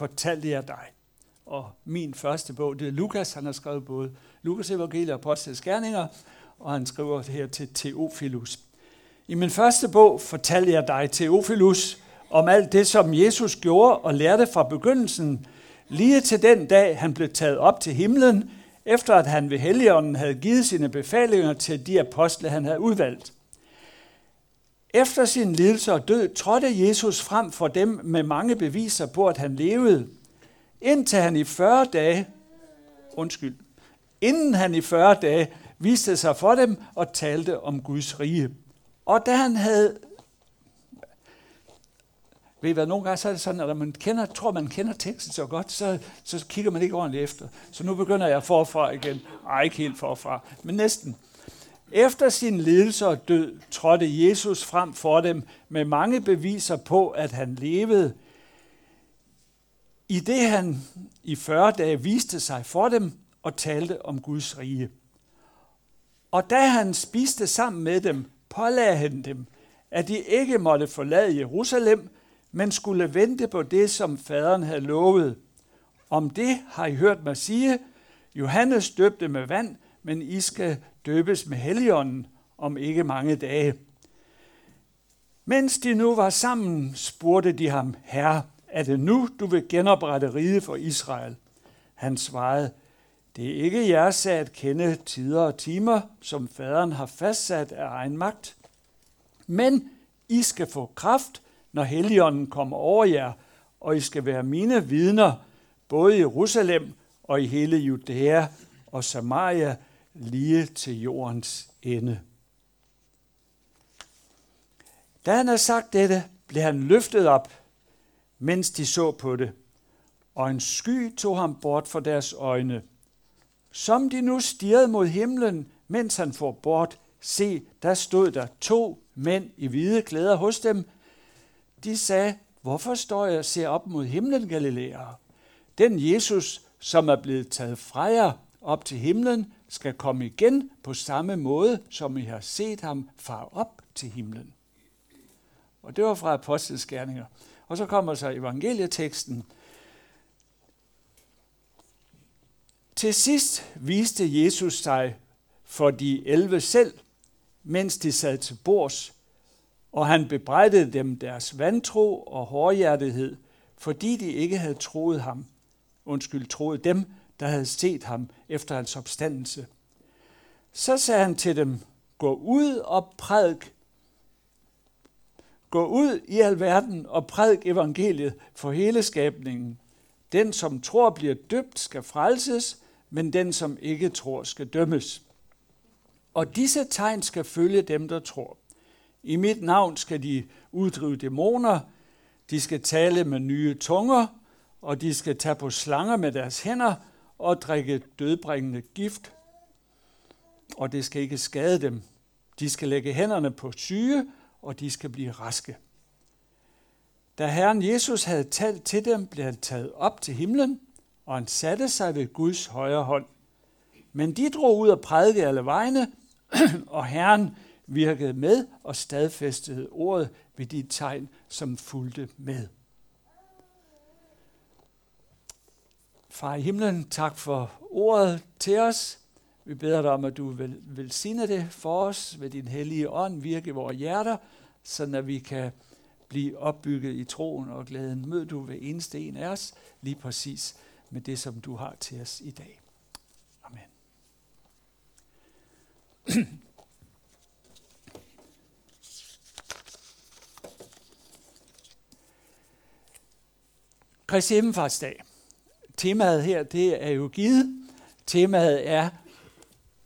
fortalte jeg dig. Og min første bog, det er Lukas. Han har skrevet både Lukas Evangeliet og Apostles Gerninger, og han skriver det her til Theophilus. I min første bog fortalte jeg dig, Theophilus, om alt det, som Jesus gjorde og lærte fra begyndelsen, lige til den dag, han blev taget op til himlen, efter at han ved Helligånden havde givet sine befalinger til de apostle, han havde udvalgt. Efter sin lidelse og død trådte Jesus frem for dem med mange beviser på, at han levede, indtil han i 40 dage, undskyld, inden han i 40 dage viste sig for dem og talte om Guds rige. Og da han havde ved I hvad, nogle gange så er det sådan, at når man kender, tror, man kender teksten så godt, så, så kigger man ikke ordentligt efter. Så nu begynder jeg forfra igen. Ej, ikke helt forfra, men næsten. Efter sin lidelse og død trådte Jesus frem for dem med mange beviser på, at han levede. I det han i 40 dage viste sig for dem og talte om Guds rige. Og da han spiste sammen med dem, pålagde han dem, at de ikke måtte forlade Jerusalem, men skulle vente på det, som faderen havde lovet. Om det har I hørt mig sige, Johannes døbte med vand, men I skal døbes med helligånden om ikke mange dage. Mens de nu var sammen, spurgte de ham, Herre, er det nu, du vil genoprette riget for Israel? Han svarede, det er ikke jeres sag at kende tider og timer, som faderen har fastsat af egen magt. Men I skal få kraft, når Helligånden kommer over jer, og I skal være mine vidner, både i Jerusalem og i hele Judæa og Samaria, lige til jordens ende. Da han havde sagt dette, blev han løftet op, mens de så på det, og en sky tog ham bort fra deres øjne. Som de nu stirrede mod himlen, mens han får bort, se, der stod der to mænd i hvide klæder hos dem, de sagde, hvorfor står jeg og ser op mod himlen, Galilæer? Den Jesus, som er blevet taget fra jer op til himlen, skal komme igen på samme måde, som I har set ham far op til himlen. Og det var fra Apostles Gerninger. Og så kommer så evangelieteksten. Til sidst viste Jesus sig for de elve selv, mens de sad til bords og han bebrejdede dem deres vantro og hårdhjertighed, fordi de ikke havde troet ham, undskyld, troet dem, der havde set ham efter hans opstandelse. Så sagde han til dem, gå ud og prædik. Gå ud i alverden og prædik evangeliet for hele skabningen. Den, som tror, bliver døbt, skal frelses, men den, som ikke tror, skal dømmes. Og disse tegn skal følge dem, der tror. I mit navn skal de uddrive dæmoner, de skal tale med nye tunger, og de skal tage på slanger med deres hænder og drikke dødbringende gift, og det skal ikke skade dem. De skal lægge hænderne på syge, og de skal blive raske. Da Herren Jesus havde talt til dem, blev han taget op til himlen, og han satte sig ved Guds højre hånd. Men de drog ud og prædikede alle vegne, og Herren virkede med og stadfæstede ordet ved de tegn, som fulgte med. Far i himlen, tak for ordet til os. Vi beder dig om, at du vil velsigne det for os ved din hellige ånd, virke i vores hjerter, så at vi kan blive opbygget i troen og glæden. Mød du ved eneste en af os, lige præcis med det, som du har til os i dag. Amen. Kristi Himmelfartsdag. Temaet her, det er jo givet. Temaet er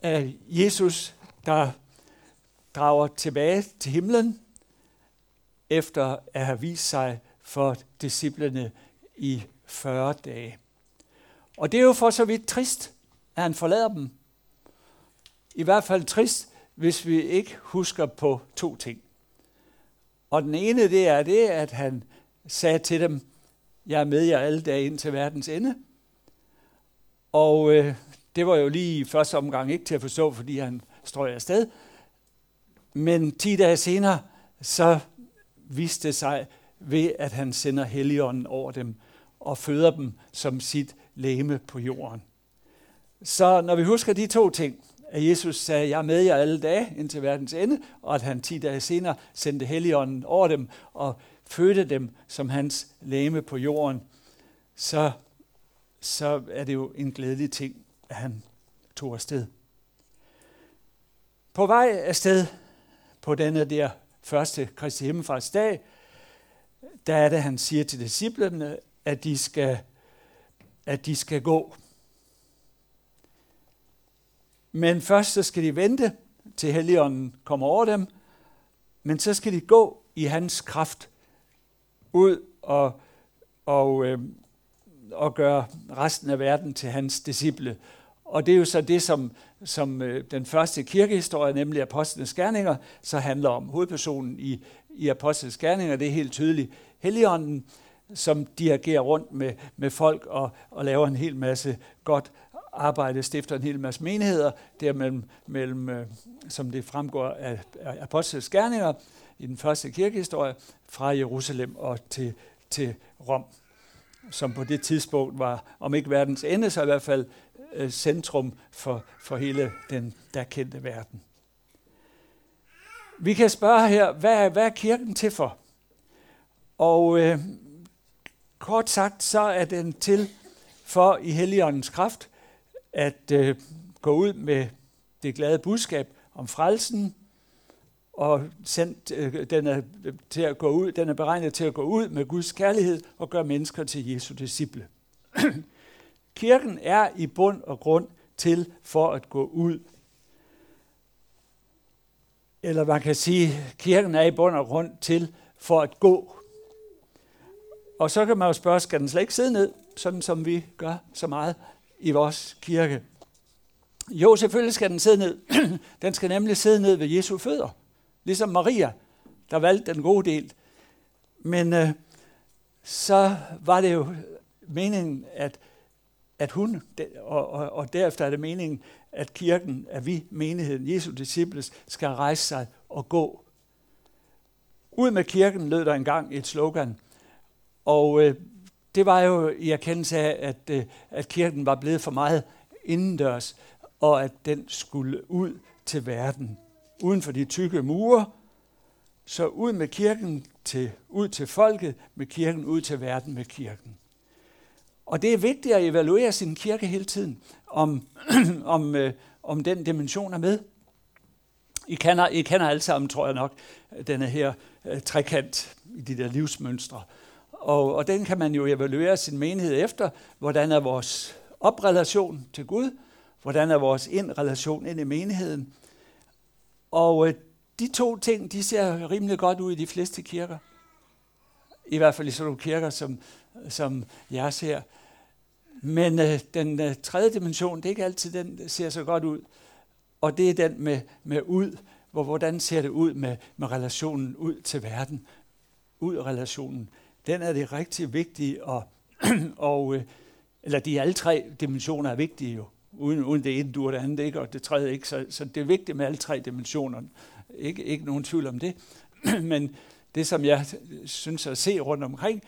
at Jesus, der drager tilbage til himlen, efter at have vist sig for disciplene i 40 dage. Og det er jo for så vidt trist, at han forlader dem. I hvert fald trist, hvis vi ikke husker på to ting. Og den ene, det er det, at han sagde til dem, jeg er med jer alle dage ind til verdens ende. Og øh, det var jo lige i første omgang ikke til at forstå, fordi han strøg afsted. Men 10 dage senere, så viste det sig ved, at han sender Helligånden over dem. og føder dem som sit læme på jorden. Så når vi husker de to ting, at Jesus sagde, jeg er med jer alle dage indtil verdens ende, og at han 10 dage senere sendte Helligånden over dem og fødte dem som hans læme på jorden, så, så er det jo en glædelig ting, at han tog afsted. På vej afsted på denne der første Kristi Himmelfartsdag, der er det, han siger til disciplene, at de skal, at de skal gå. Men først så skal de vente, til Helligånden kommer over dem, men så skal de gå i hans kraft ud og, og, øh, og gøre resten af verden til hans disciple. Og det er jo så det, som, som øh, den første kirkehistorie, nemlig Apostlenes Gerninger, så handler om. Hovedpersonen i, i Apostlenes Gerninger, det er helt tydeligt Helligånden, som dirigerer rundt med, med folk og, og laver en hel masse godt arbejde, stifter en hel masse menigheder, der mellem, mellem øh, som det fremgår af, af Apostlenes Gerninger i den første kirkehistorie, fra Jerusalem og til, til Rom, som på det tidspunkt var, om ikke verdens ende, så i hvert fald øh, centrum for, for hele den der kendte verden. Vi kan spørge her, hvad hvad er kirken til for? Og øh, kort sagt, så er den til for i Helligåndens kraft at øh, gå ud med det glade budskab om frelsen, og sendt, øh, den, er øh, til at gå ud, den er beregnet til at gå ud med Guds kærlighed og gøre mennesker til Jesu disciple. Kirken er i bund og grund til for at gå ud. Eller man kan sige, kirken er i bund og grund til for at gå. Og så kan man jo spørge, skal den slet ikke sidde ned, sådan som vi gør så meget i vores kirke? Jo, selvfølgelig skal den sidde ned. Den skal nemlig sidde ned ved Jesu fødder. Ligesom Maria, der valgte den gode del. Men øh, så var det jo meningen, at, at hun, og, og, og derefter er det meningen, at kirken, at vi, menigheden, Jesu disciples, skal rejse sig og gå. Ud med kirken lød der engang et slogan, og øh, det var jo i erkendelse af, at, øh, at kirken var blevet for meget indendørs, og at den skulle ud til verden uden for de tykke mure, så ud med kirken til, ud til folket, med kirken ud til verden med kirken. Og det er vigtigt at evaluere sin kirke hele tiden, om, om, øh, om den dimension er med. I kender, I kender alle sammen, tror jeg nok, denne her øh, trekant i de der livsmønstre. Og, og den kan man jo evaluere sin menighed efter. Hvordan er vores oprelation til Gud? Hvordan er vores indrelation ind i menigheden? Og øh, de to ting, de ser rimelig godt ud i de fleste kirker. I hvert fald i sådan nogle kirker, som, som jeg ser. Men øh, den øh, tredje dimension, det er ikke altid den, der ser så godt ud. Og det er den med, med ud, hvor hvordan ser det ud med, med relationen ud til verden. Ud relationen. Den er det rigtig vigtige, og, og, øh, eller de alle tre dimensioner er vigtige jo uden, uden det ene du det andet ikke, og det tredje ikke. Så, så det er vigtigt med alle tre dimensioner. Ikke, ikke nogen tvivl om det. Men det, som jeg synes at se rundt omkring,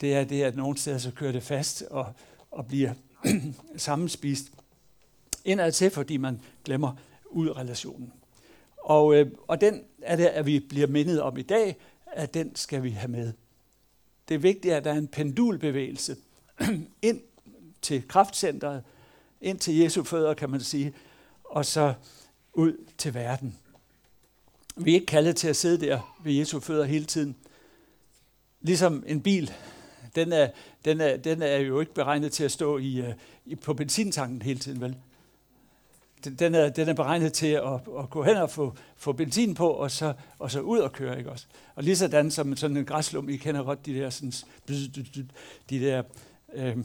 det er det, at nogle steder så kører det fast og, og bliver sammenspist indad til, fordi man glemmer ud relationen. Og, øh, og den er det, at vi bliver mindet om i dag, at den skal vi have med. Det er vigtigt, at der er en pendulbevægelse ind til kraftcentret, ind til Jesu fødder, kan man sige, og så ud til verden. Vi er ikke kaldet til at sidde der ved Jesu fødder hele tiden. Ligesom en bil, den er, den er, den er jo ikke beregnet til at stå i, øh, i, på benzintanken hele tiden, vel? Den er, den er beregnet til at, at gå hen og få, få benzin på, og så, og så ud og køre, ikke også? Og lige sådan som sådan en græslum, I kender godt de der, sådan, de der øh,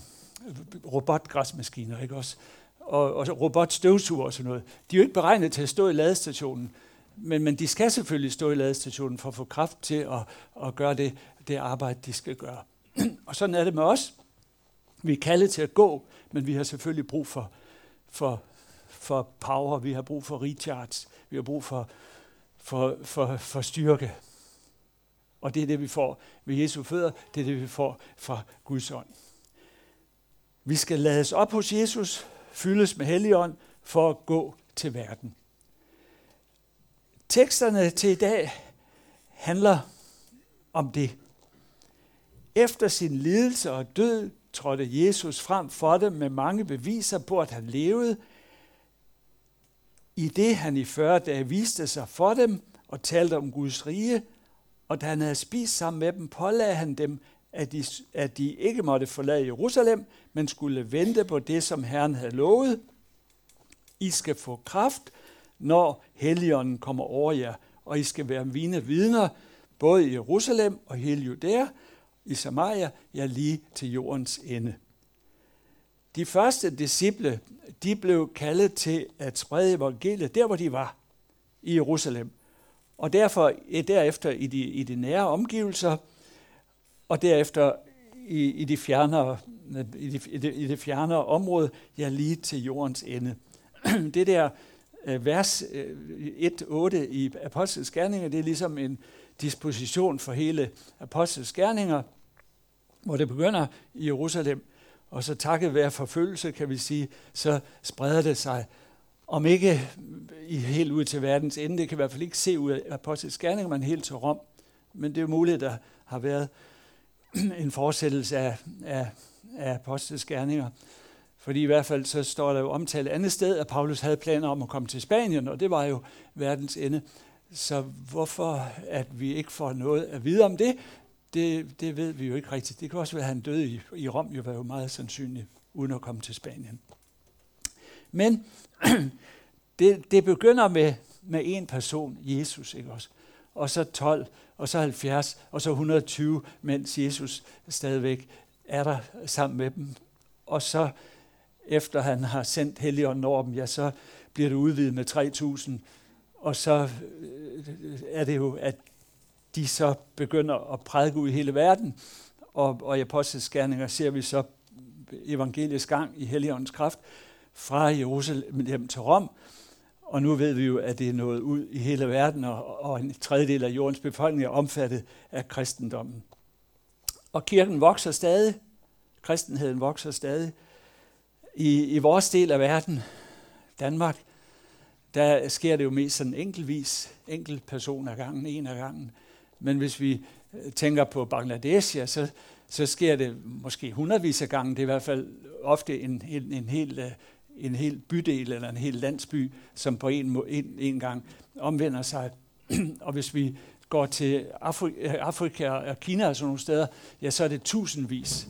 robotgræsmaskiner, ikke også? Og, og robotstøvsuger og sådan noget. De er jo ikke beregnet til at stå i ladestationen, men, men de skal selvfølgelig stå i ladestationen for at få kraft til at, at gøre det, det arbejde, de skal gøre. og sådan er det med os. Vi er kaldet til at gå, men vi har selvfølgelig brug for, for, for power, vi har brug for recharge, vi har brug for, for, for, for styrke. Og det er det, vi får ved Jesu fødder, det er det, vi får fra Guds ånd. Vi skal lades op hos Jesus, fyldes med helligånd for at gå til verden. Teksterne til i dag handler om det. Efter sin lidelse og død trådte Jesus frem for dem med mange beviser på, at han levede. I det han i 40 dage viste sig for dem og talte om Guds rige, og da han havde spist sammen med dem, pålagde han dem, at de, at de ikke måtte forlade Jerusalem, men skulle vente på det, som Herren havde lovet. I skal få kraft, når Helligånden kommer over jer, og I skal være mine vidner, både i Jerusalem og hele Judæa, i Samaria, ja lige til jordens ende. De første disciple, de blev kaldet til at sprede evangeliet der, hvor de var, i Jerusalem. Og derfor derefter i de, i de nære omgivelser, og derefter i, i, de fjernere, i, de, i, de, i det fjernere område, ja lige til jordens ende. Det der øh, vers øh, 1-8 i Apostels Gerninger, det er ligesom en disposition for hele Apostels Gerninger, hvor det begynder i Jerusalem, og så takket være forfølgelse, kan vi sige, så spreder det sig om ikke i helt ud til verdens ende, det kan i hvert fald ikke se ud af Apostels Gerninger, men helt til Rom. Men det er jo muligt, at der har været en fortsættelse af, af, af Apostels Gerninger. Fordi i hvert fald så står der jo omtalt andet sted, at Paulus havde planer om at komme til Spanien, og det var jo verdens ende. Så hvorfor at vi ikke får noget at vide om det, det, det ved vi jo ikke rigtigt. Det kan også være, at han døde i, i Rom, jo var jo meget sandsynligt, uden at komme til Spanien. Men det, det begynder med, med en person, Jesus, ikke også? Og så 12, og så 70, og så 120, mens Jesus stadigvæk er der sammen med dem. Og så efter han har sendt Helligånden over dem, ja, så bliver det udvidet med 3.000, og så øh, er det jo, at de så begynder at prædike ud i hele verden, og, og i apostelskærninger Gerninger ser vi så evangelisk gang i Helligåndens kraft fra Jerusalem til Rom, og nu ved vi jo, at det er nået ud i hele verden, og, og en tredjedel af jordens befolkning er omfattet af kristendommen. Og kirken vokser stadig, kristenheden vokser stadig. I, i vores del af verden, Danmark, der sker det jo mest sådan enkeltvis, enkelt person ad gangen, en ad gangen. Men hvis vi øh, tænker på Bangladesh, ja, så, så sker det måske hundredvis af gange. Det er i hvert fald ofte en, en, en hel øh, en hel bydel eller en hel landsby, som på en, en, en gang omvender sig. og hvis vi går til Afri- øh, Afrika og Kina og sådan nogle steder, ja, så er det tusindvis.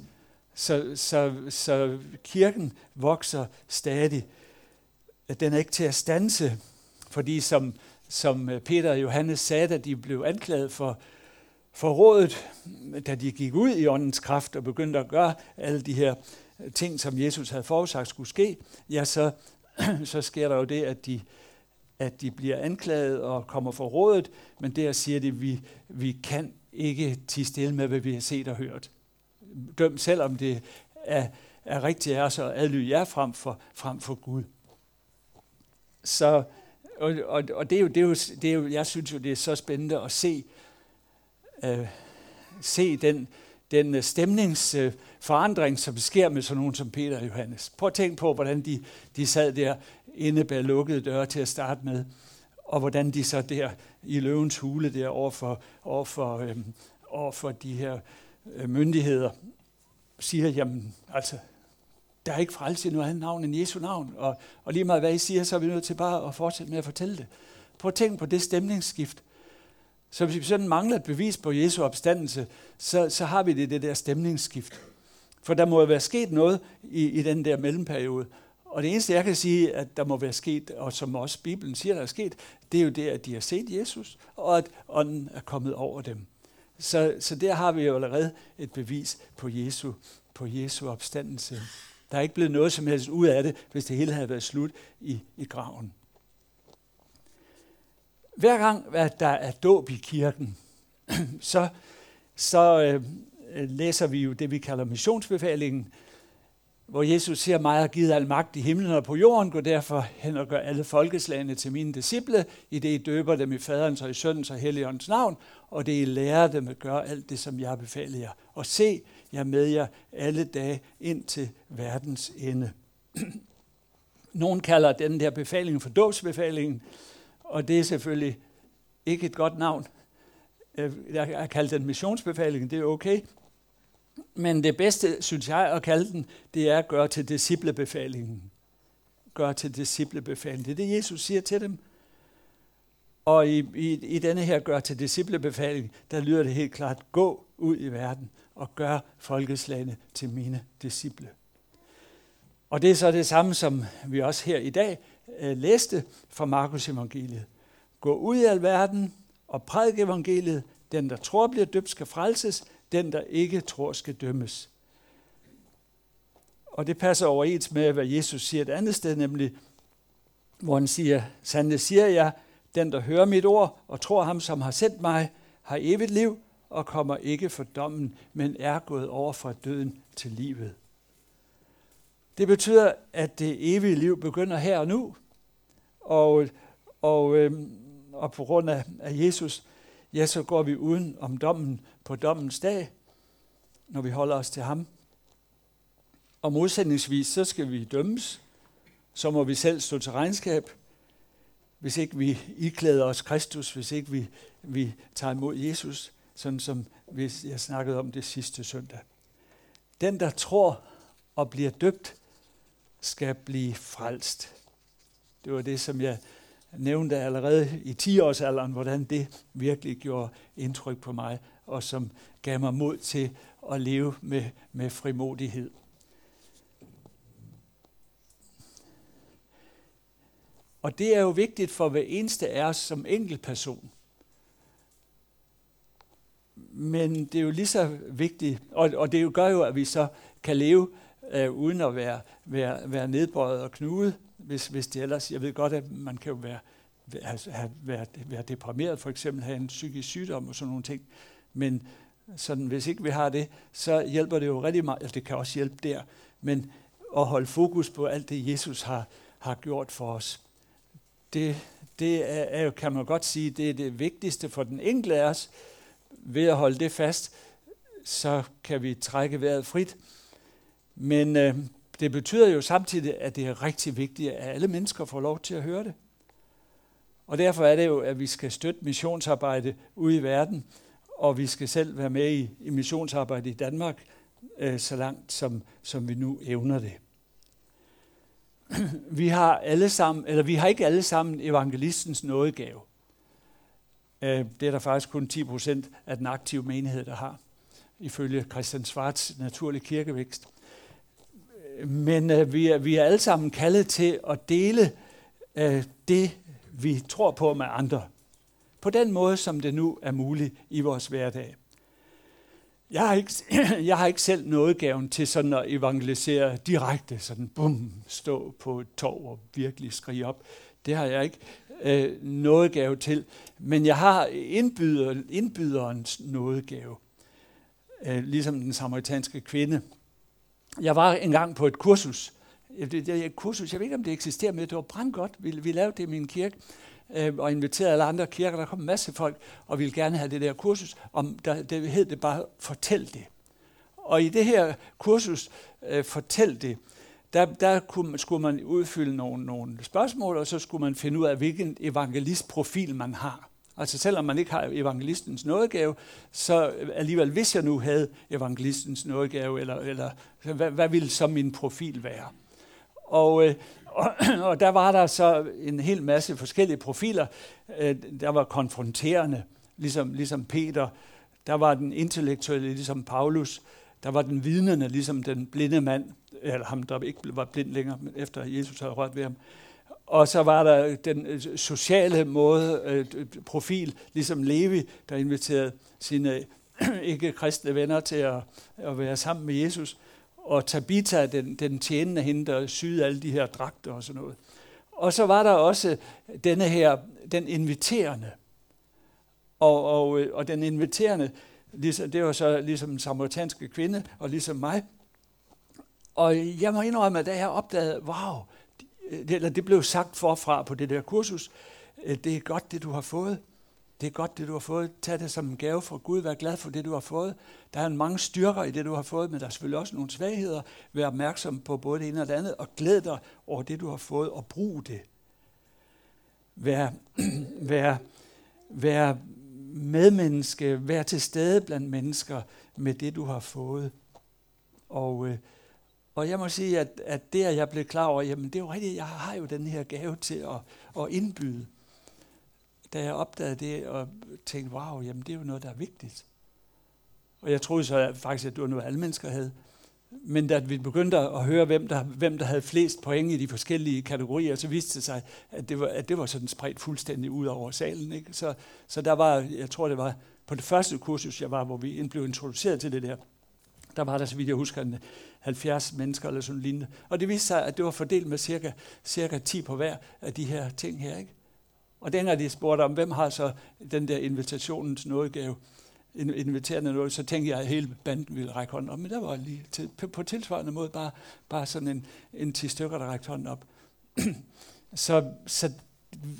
Så, så, så kirken vokser stadig. Den er ikke til at stanse, fordi som, som Peter og Johannes sagde, da de blev anklaget for, for rådet, da de gik ud i åndens kraft og begyndte at gøre alle de her ting, som Jesus havde forudsagt skulle ske, ja, så, så sker der jo det, at de, at de bliver anklaget og kommer for rådet, men der siger de, at vi, vi kan ikke tige stille med, hvad vi har set og hørt. Døm selv, om det er, er rigtigt af os at adlyde jer frem for, frem for Gud. Så, og, og, og det, er jo, det, er jo, det er jo, jeg synes jo, det er så spændende at se, øh, se den, den øh, stemningsforandring, øh, som sker med sådan nogen som Peter og Johannes. Prøv at tænke på, hvordan de, de sad der inde bag lukkede døre til at starte med, og hvordan de så der i løvens hule der over for, over for, øhm, over for de her øh, myndigheder siger, jamen altså, der er ikke frelse i noget andet navn end Jesu navn, og, og lige meget hvad I siger, så er vi nødt til bare at fortsætte med at fortælle det. Prøv at tænke på det stemningsskift, så hvis vi sådan mangler et bevis på Jesu opstandelse, så, så har vi det, det der stemningsskift. For der må jo være sket noget i, i den der mellemperiode. Og det eneste, jeg kan sige, at der må være sket, og som også Bibelen siger, der er sket, det er jo det, at de har set Jesus, og at ånden er kommet over dem. Så, så der har vi jo allerede et bevis på Jesu, på Jesu opstandelse. Der er ikke blevet noget som helst ud af det, hvis det hele havde været slut i, i graven. Hver gang, at der er dåb i kirken, så, så øh, læser vi jo det, vi kalder missionsbefalingen, hvor Jesus siger, mig har givet al magt i himlen og på jorden, gå derfor hen og gør alle folkeslagene til mine disciple, i det I døber dem i faderens og i søndens og helligåndens navn, og det I lærer dem at gøre alt det, som jeg befaler jer. Og se, jeg med jer alle dage ind til verdens ende. Nogen kalder den der befaling for dåbsbefalingen, og det er selvfølgelig ikke et godt navn. Øh, jeg har kaldt den missionsbefalingen, det er okay. Men det bedste, synes jeg, at kalde den, det er at gøre til disciplebefalingen. Gør til disciplebefalingen. Det er det, Jesus siger til dem. Og i, i, i denne her gør til disciplebefaling, der lyder det helt klart, gå ud i verden og gør folkeslagene til mine disciple. Og det er så det samme, som vi også her i dag øh, læste fra Markus evangeliet. Gå ud i al verden og prædik evangeliet. Den, der tror, bliver døbt, skal frelses. Den, der ikke tror, skal dømmes. Og det passer overens med, hvad Jesus siger et andet sted, nemlig, hvor han siger, sandelig siger jeg, den, der hører mit ord og tror ham, som har sendt mig, har evigt liv og kommer ikke for dommen, men er gået over fra døden til livet. Det betyder, at det evige liv begynder her og nu, og, og, øhm, og på grund af, af Jesus, ja, så går vi uden om dommen på dommens dag, når vi holder os til ham. Og modsætningsvis, så skal vi dømmes, så må vi selv stå til regnskab, hvis ikke vi iklæder os Kristus, hvis ikke vi, vi tager imod Jesus, sådan som hvis jeg snakkede om det sidste søndag. Den, der tror og bliver døbt, skal blive frelst. Det var det, som jeg nævnte allerede i 10-årsalderen, hvordan det virkelig gjorde indtryk på mig, og som gav mig mod til at leve med, med frimodighed. Og det er jo vigtigt for hver eneste af os som enkeltperson. Men det er jo lige så vigtigt, og, og det jo gør jo, at vi så kan leve øh, uden at være, være, være nedbøjet og knudet, hvis, hvis det ellers, jeg ved godt, at man kan jo være, have, være, være deprimeret, for eksempel have en psykisk sygdom og sådan nogle ting, men sådan, hvis ikke vi har det, så hjælper det jo rigtig meget, altså det kan også hjælpe der, men at holde fokus på alt det, Jesus har, har gjort for os det, det er, er jo, kan man godt sige, det er det vigtigste for den enkelte af os. Ved at holde det fast, så kan vi trække vejret frit. Men øh, det betyder jo samtidig, at det er rigtig vigtigt, at alle mennesker får lov til at høre det. Og derfor er det jo, at vi skal støtte missionsarbejde ude i verden, og vi skal selv være med i, i missionsarbejde i Danmark, øh, så langt som, som vi nu evner det. vi har alle sammen, eller vi har ikke alle sammen evangelistens nådegave. Øh, det er der faktisk kun 10 procent af den aktive menighed, der har, ifølge Christian Svarts naturlig kirkevækst. Men øh, vi, er, vi er alle sammen kaldet til at dele øh, det, vi tror på med andre. På den måde, som det nu er muligt i vores hverdag. Jeg har, ikke, jeg har ikke selv noget gaven til sådan at evangelisere direkte, sådan bum, stå på et tog og virkelig skrige op. Det har jeg ikke øh, noget gave til. Men jeg har indbyder, indbyderens nådegave, øh, ligesom den samaritanske kvinde. Jeg var engang på et kursus. Det, det, et kursus, jeg ved ikke, om det eksisterer, men det var brandgodt. Vi, vi lavede det i min kirke øh, og inviterede alle andre kirker. Der kom en masse folk, og ville gerne have det der kursus. Om der, det hed det bare, fortæl det. Og i det her kursus, øh, fortæl det, der, der kunne, skulle man udfylde nogle, nogle spørgsmål, og så skulle man finde ud af, hvilken evangelistprofil man har. Altså selvom man ikke har evangelistens nådegave, så alligevel, hvis jeg nu havde evangelistens nådegave, eller, eller hvad, hvad ville så min profil være? Og, øh, og, og der var der så en hel masse forskellige profiler, øh, der var konfronterende, ligesom, ligesom Peter. Der var den intellektuelle, ligesom Paulus. Der var den vidnende, ligesom den blinde mand, eller ham, der ikke var blind længere, efter Jesus havde rørt ved ham. Og så var der den øh, sociale måde, øh, profil, ligesom Levi, der inviterede sine ikke-kristne venner til at, at være sammen med Jesus og Tabitha, den, den tjenende hende, der syede alle de her dragter og sådan noget. Og så var der også denne her, den inviterende. Og, og, øh, og den inviterende, ligesom, det var så ligesom en samaritanske kvinde, og ligesom mig. Og jeg må indrømme, at da jeg opdagede, wow, Øh, eller det blev sagt forfra på det der kursus, øh, det er godt, det du har fået. det er godt, det du har fået. Tag det som en gave fra Gud. Vær glad for det, du har fået. Der er mange styrker i det, du har fået, men der er selvfølgelig også nogle svagheder. Vær opmærksom på både det ene og det andet, og glæd dig over det, du har fået, og brug det. Vær, vær, vær medmenneske, vær til stede blandt mennesker med det, du har fået. Og, øh, og jeg må sige, at, at det, at jeg blev klar over, jamen det er jo rigtigt, jeg har jo den her gave til at, at indbyde da jeg opdagede det og tænkte, wow, jamen det er jo noget, der er vigtigt. Og jeg troede så faktisk, at det var noget, alle mennesker havde. Men da vi begyndte at høre, hvem der, hvem der havde flest point i de forskellige kategorier, så viste det sig, at det var, at det var sådan spredt fuldstændig ud over salen. Ikke? Så, så der var, jeg tror det var på det første kursus, jeg var, hvor vi blev introduceret til det der, der var der, så vidt jeg husker, 70 mennesker eller sådan lignende. Og det viste sig, at det var fordelt med cirka, cirka 10 på hver af de her ting her. Ikke? Og dengang de spurgte om, hvem har så den der invitationens nådegave, inviterende noget, så tænkte jeg, at hele banden ville række hånden op. Men der var lige til, på tilsvarende måde bare, bare sådan en, en 10 stykker, der rækte hånden op. så, så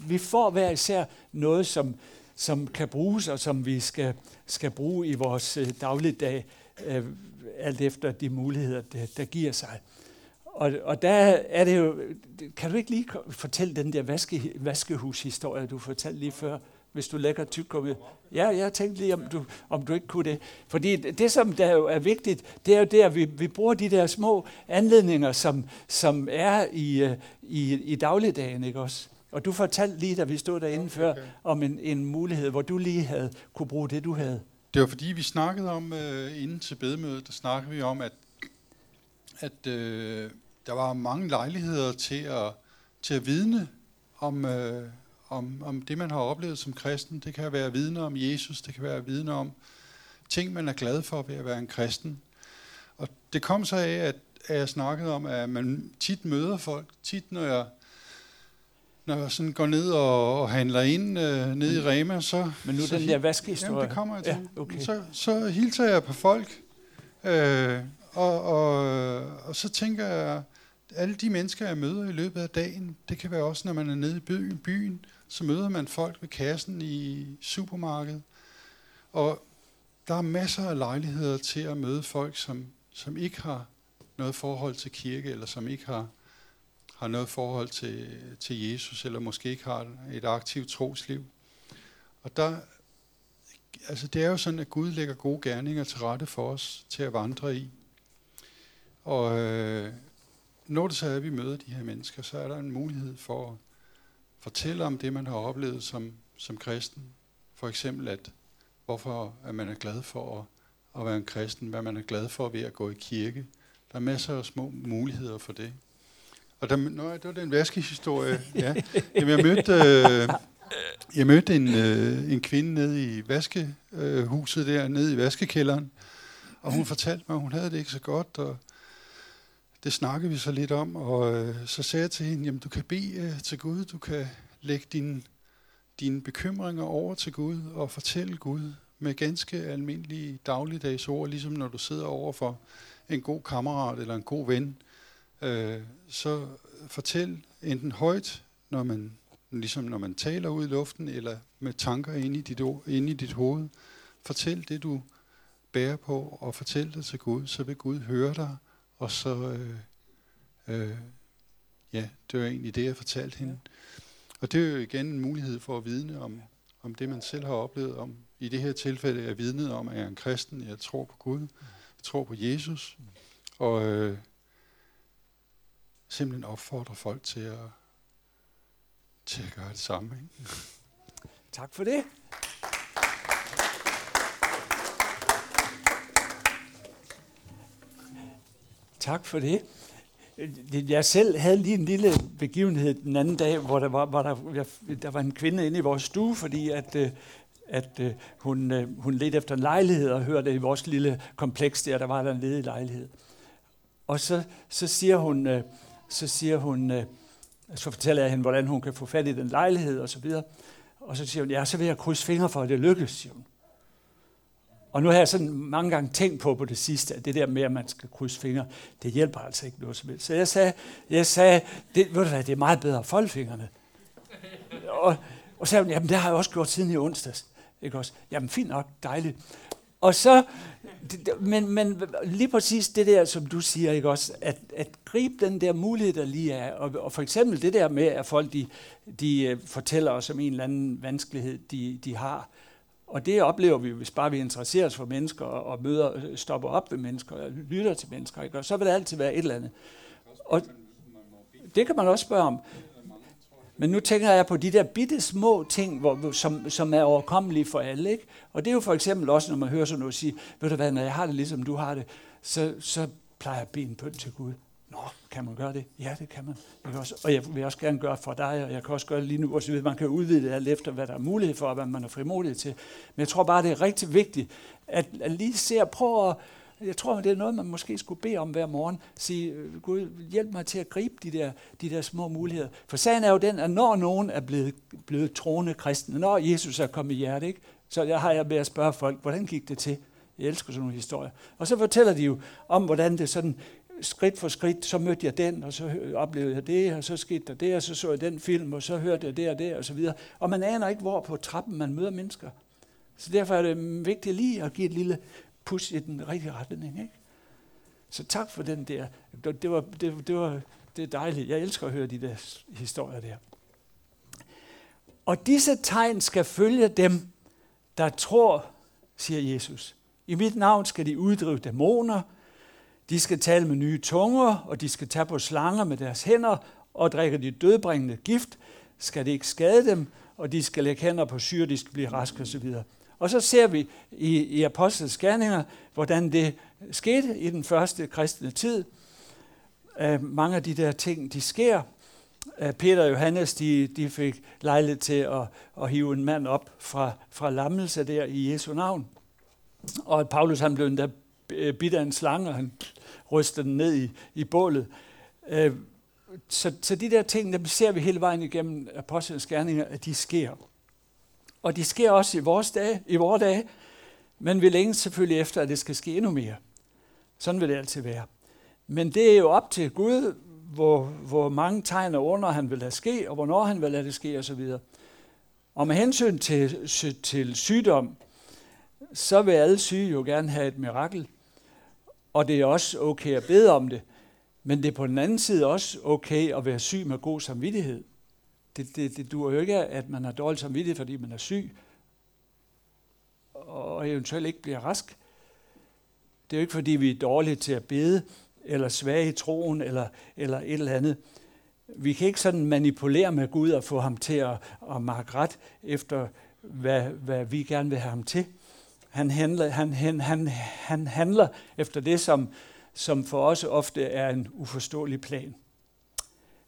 vi får hver især noget, som, som kan bruges, og som vi skal, skal bruge i vores øh, dagligdag, øh, alt efter de muligheder, der, der giver sig. Og, og der er det jo, kan du ikke lige fortælle den der vaske, vaskehushistorie, du fortalte lige før, hvis du lægger tyggegummi? Ja, jeg tænkte lige, om du, om du ikke kunne det. Fordi det, som der jo er vigtigt, det er jo det, at vi, vi bruger de der små anledninger, som, som er i, øh, i, i dagligdagen, ikke også? Og du fortalte lige, da vi stod derinde okay. før, om en, en mulighed, hvor du lige havde kunne bruge det, du havde. Det var fordi, vi snakkede om, uh, inden til bedemødet, der snakkede vi om, at, at uh, der var mange lejligheder til at, til at vidne om, øh, om, om det, man har oplevet som kristen. Det kan være vidne om Jesus, det kan være vidne om ting, man er glad for ved at være en kristen. Og det kom så af, at, at jeg snakkede om, at man tit møder folk. Tit, når jeg, når jeg sådan går ned og, og handler ind øh, ned i Rema, så... Men nu så, den der vaskehistorie. Jamen, det kommer jeg til. Ja, okay. så, så hilser jeg på folk, øh, og, og, og så tænker jeg, alle de mennesker, jeg møder i løbet af dagen, det kan være også, når man er nede i byen, byen så møder man folk ved kassen i supermarkedet. Og der er masser af lejligheder til at møde folk, som, som ikke har noget forhold til kirke, eller som ikke har, har noget forhold til, til Jesus, eller måske ikke har et aktivt trosliv. Og der, altså det er jo sådan, at Gud lægger gode gerninger til rette for os til at vandre i. Og øh, når det så er, at vi møder de her mennesker, så er der en mulighed for at fortælle om det, man har oplevet som, som kristen. For eksempel, at hvorfor at man er glad for at, at være en kristen, hvad man er glad for ved at gå i kirke. Der er masser af små muligheder for det. Og der, nå, det var den vaskehistorie. Ja. Jamen, jeg mødte, øh, jeg mødte en, øh, en kvinde nede i vaskehuset der, nede i vaskekælderen, og hun fortalte mig, at hun havde det ikke så godt, og det snakkede vi så lidt om, og øh, så sagde jeg til hende, jamen du kan bede øh, til Gud, du kan lægge dine, dine bekymringer over til Gud og fortælle Gud med ganske almindelige dagligdags ord, ligesom når du sidder over for en god kammerat eller en god ven. Øh, så fortæl enten højt, når man, ligesom når man taler ud i luften, eller med tanker inde i dit, inde i dit hoved. Fortæl det, du bærer på, og fortæl det til Gud, så vil Gud høre dig, og så, øh, øh, ja, det var egentlig det, jeg fortalte hende. Og det er jo igen en mulighed for at vidne om, om det, man selv har oplevet. Om, I det her tilfælde er vidnet om, at jeg er en kristen, jeg tror på Gud, jeg tror på Jesus, og øh, simpelthen opfordrer folk til at, til at gøre det samme. Ikke? Tak for det. Tak for det. Jeg selv havde lige en lille begivenhed den anden dag, hvor der var, hvor der, der var en kvinde inde i vores stue, fordi at, øh, at øh, hun, øh, hun ledte efter en lejlighed og hørte i vores lille kompleks der, der var der en ledig lejlighed. Og så, så siger hun, så siger hun, øh, så fortæller jeg hende, hvordan hun kan få fat i den lejlighed og så videre. Og så siger hun, ja, så vil jeg krydse fingre for, at det lykkes, siger hun. Og nu har jeg sådan mange gange tænkt på på det sidste, at det der med, at man skal krydse fingre, det hjælper altså ikke noget som helst. Så jeg sagde, jeg sagde det, ved du hvad, det er meget bedre at folde fingrene. Og, Og så sagde hun, jamen det har jeg også gjort siden i onsdags. Ikke også? Jamen fint nok, dejligt. Og så, men, men lige præcis det der, som du siger, ikke også, at, at gribe den der mulighed, der lige er, og, og for eksempel det der med, at folk de, de øh, fortæller os om en eller anden vanskelighed, de, de har, og det oplever vi, hvis bare vi interesserer os for mennesker og, og møder, stopper op ved mennesker og lytter til mennesker, ikke? og så vil der altid være et eller andet. Og det kan man også spørge om. Men nu tænker jeg på de der bitte små ting, hvor, som, som er overkommelige for alle. Ikke? Og det er jo for eksempel også, når man hører sådan noget sige, ved du hvad, når jeg har det ligesom du har det, så, så plejer jeg at bede en bøn til Gud. Nå, kan man gøre det? Ja, det kan man. Jeg kan også, og jeg vil også gerne gøre for dig, og jeg kan også gøre det lige nu. Og så man kan udvide det alt efter, hvad der er mulighed for, og hvad man er frimodig til. Men jeg tror bare, det er rigtig vigtigt, at, at lige se og prøve at, jeg tror, det er noget, man måske skulle bede om hver morgen. Sige, øh, Gud, hjælp mig til at gribe de der, de der små muligheder. For sagen er jo den, at når nogen er blevet, blevet troende kristne, når Jesus er kommet i hjertet, ikke? så jeg har jeg med at spørge folk, hvordan gik det til? Jeg elsker sådan nogle historier. Og så fortæller de jo om, hvordan det sådan skridt for skridt, så mødte jeg den, og så oplevede jeg det, og så skete der det, og så så jeg den film, og så hørte jeg det og det, og så videre. Og man aner ikke, hvor på trappen man møder mennesker. Så derfor er det vigtigt lige at give et lille pus i den rigtige retning. Ikke? Så tak for den der. Det var, det, det var det er dejligt. Jeg elsker at høre de der historier der. Og disse tegn skal følge dem, der tror, siger Jesus. I mit navn skal de uddrive dæmoner, de skal tale med nye tunger, og de skal tage på slanger med deres hænder, og drikke de dødbringende gift, skal det ikke skade dem, og de skal lægge hænder på syre, de skal blive raske osv. Og så ser vi i, i Apostles Gerninger, hvordan det skete i den første kristne tid. Uh, mange af de der ting, de sker. Uh, Peter og Johannes, de, de fik lejlighed til at, at hive en mand op fra, fra lammelse der i Jesu navn. Og Paulus han blev endda øh, bidt af en slange, og han rystede den ned i, i bålet. Uh, så, så de der ting, dem ser vi hele vejen igennem apostlenes Gerninger, at de sker. Og det sker også i vores dage, i vores dage, men vi længes selvfølgelig efter, at det skal ske endnu mere. Sådan vil det altid være. Men det er jo op til Gud, hvor, hvor mange tegn og under han vil lade ske, og hvornår han vil lade det ske osv. Og med hensyn til, til sygdom, så vil alle syge jo gerne have et mirakel. Og det er også okay at bede om det. Men det er på den anden side også okay at være syg med god samvittighed. Det, det, det duer jo ikke, at man har dårlig samvittighed, fordi man er syg, og eventuelt ikke bliver rask. Det er jo ikke, fordi vi er dårlige til at bede, eller svage i troen, eller, eller et eller andet. Vi kan ikke sådan manipulere med Gud og få ham til at, at markere ret efter, hvad, hvad vi gerne vil have ham til. Han handler, han, han, han, han handler efter det, som, som for os ofte er en uforståelig plan.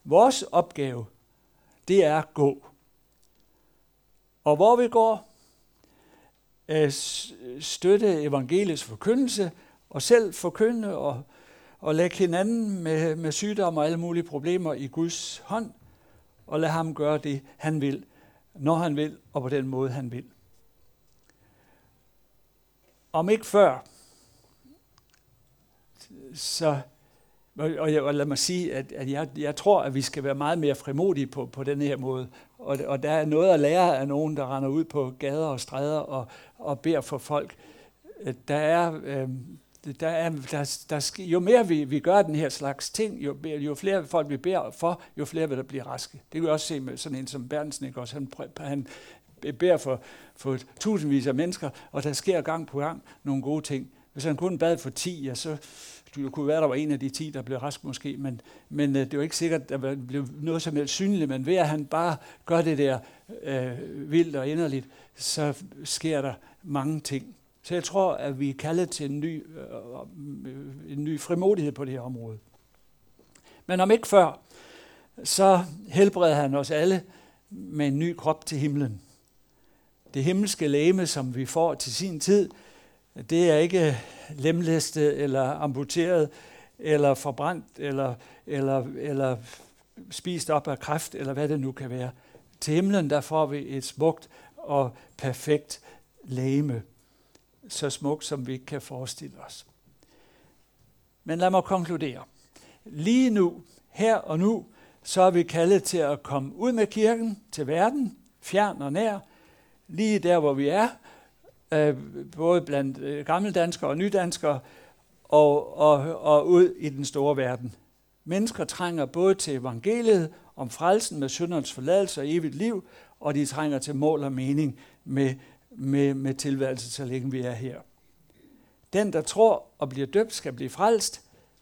Vores opgave det er at gå. Og hvor vi går, øh, støtte evangeliets forkyndelse, og selv forkynde og, og lægge hinanden med, med sygdom og alle mulige problemer i Guds hånd, og lade ham gøre det, han vil, når han vil, og på den måde, han vil. Om ikke før, så og, jeg, og lad mig sige, at, at jeg, jeg tror, at vi skal være meget mere frimodige på, på den her måde. Og, og der er noget at lære af nogen, der render ud på gader og stræder og, og beder for folk. Øh, der er, øh, der er, der, der, jo mere vi, vi gør den her slags ting, jo, jo flere folk vi beder for, jo flere vil der blive raske. Det kan vi også se med sådan en som Bernsnik også. Han, han beder for, for tusindvis af mennesker, og der sker gang på gang nogle gode ting. Hvis han kun bad for 10, ja, så, det kunne være, der var en af de 10, der blev rask måske, men, men øh, det var ikke sikkert, at der blev noget som helst synligt, men ved at han bare gør det der øh, vildt og inderligt, så sker der mange ting. Så jeg tror, at vi er kaldet til en ny, øh, øh en ny frimodighed på det her område. Men om ikke før, så helbreder han os alle med en ny krop til himlen. Det himmelske læme, som vi får til sin tid, det er ikke lemlæstet eller amputeret eller forbrændt eller, eller, eller spist op af kræft eller hvad det nu kan være. Til himlen der får vi et smukt og perfekt læme. Så smukt som vi ikke kan forestille os. Men lad mig konkludere. Lige nu, her og nu, så er vi kaldet til at komme ud med kirken til verden, fjern og nær, lige der, hvor vi er, øh, både blandt øh, gammeldanskere og nydanskere, og, og, og ud i den store verden. Mennesker trænger både til evangeliet om frelsen med syndernes forladelse og evigt liv, og de trænger til mål og mening med, med, med tilværelse, så længe vi er her. Den, der tror og bliver døbt, skal blive frelst.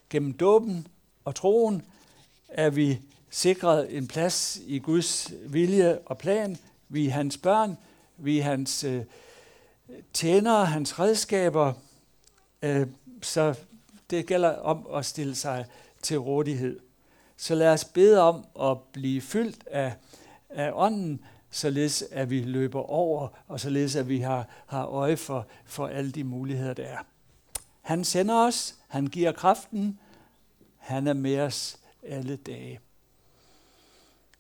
Gennem dåben og troen er vi sikret en plads i Guds vilje og plan. Vi er hans børn, vi er hans øh, tjenere, hans redskaber. Øh, så det gælder om at stille sig til rådighed. Så lad os bede om at blive fyldt af, af ånden, således at vi løber over, og således at vi har, har øje for, for alle de muligheder, der er. Han sender os, han giver kraften, han er med os alle dage.